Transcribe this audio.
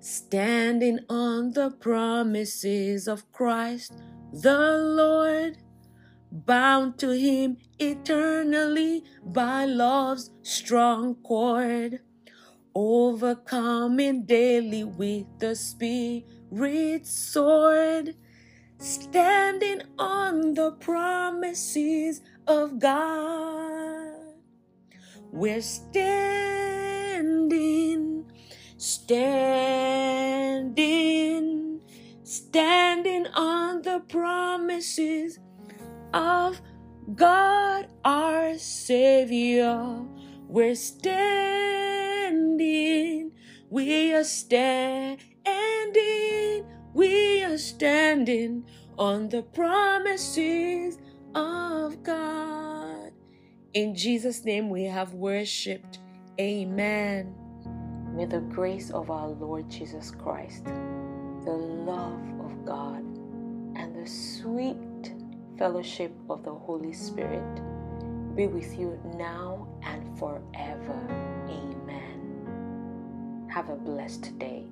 Standing on the promises of Christ the Lord, bound to Him eternally by love's strong cord, overcoming daily with the Spirit's sword, standing on the promises of God. We're standing, standing, standing on the promises of God our Savior. We're standing, we are standing, we are standing on the promises of God. In Jesus' name we have worshiped. Amen. May the grace of our Lord Jesus Christ, fellowship of the Holy Spirit be with you now and forever. Amen. Have a blessed day.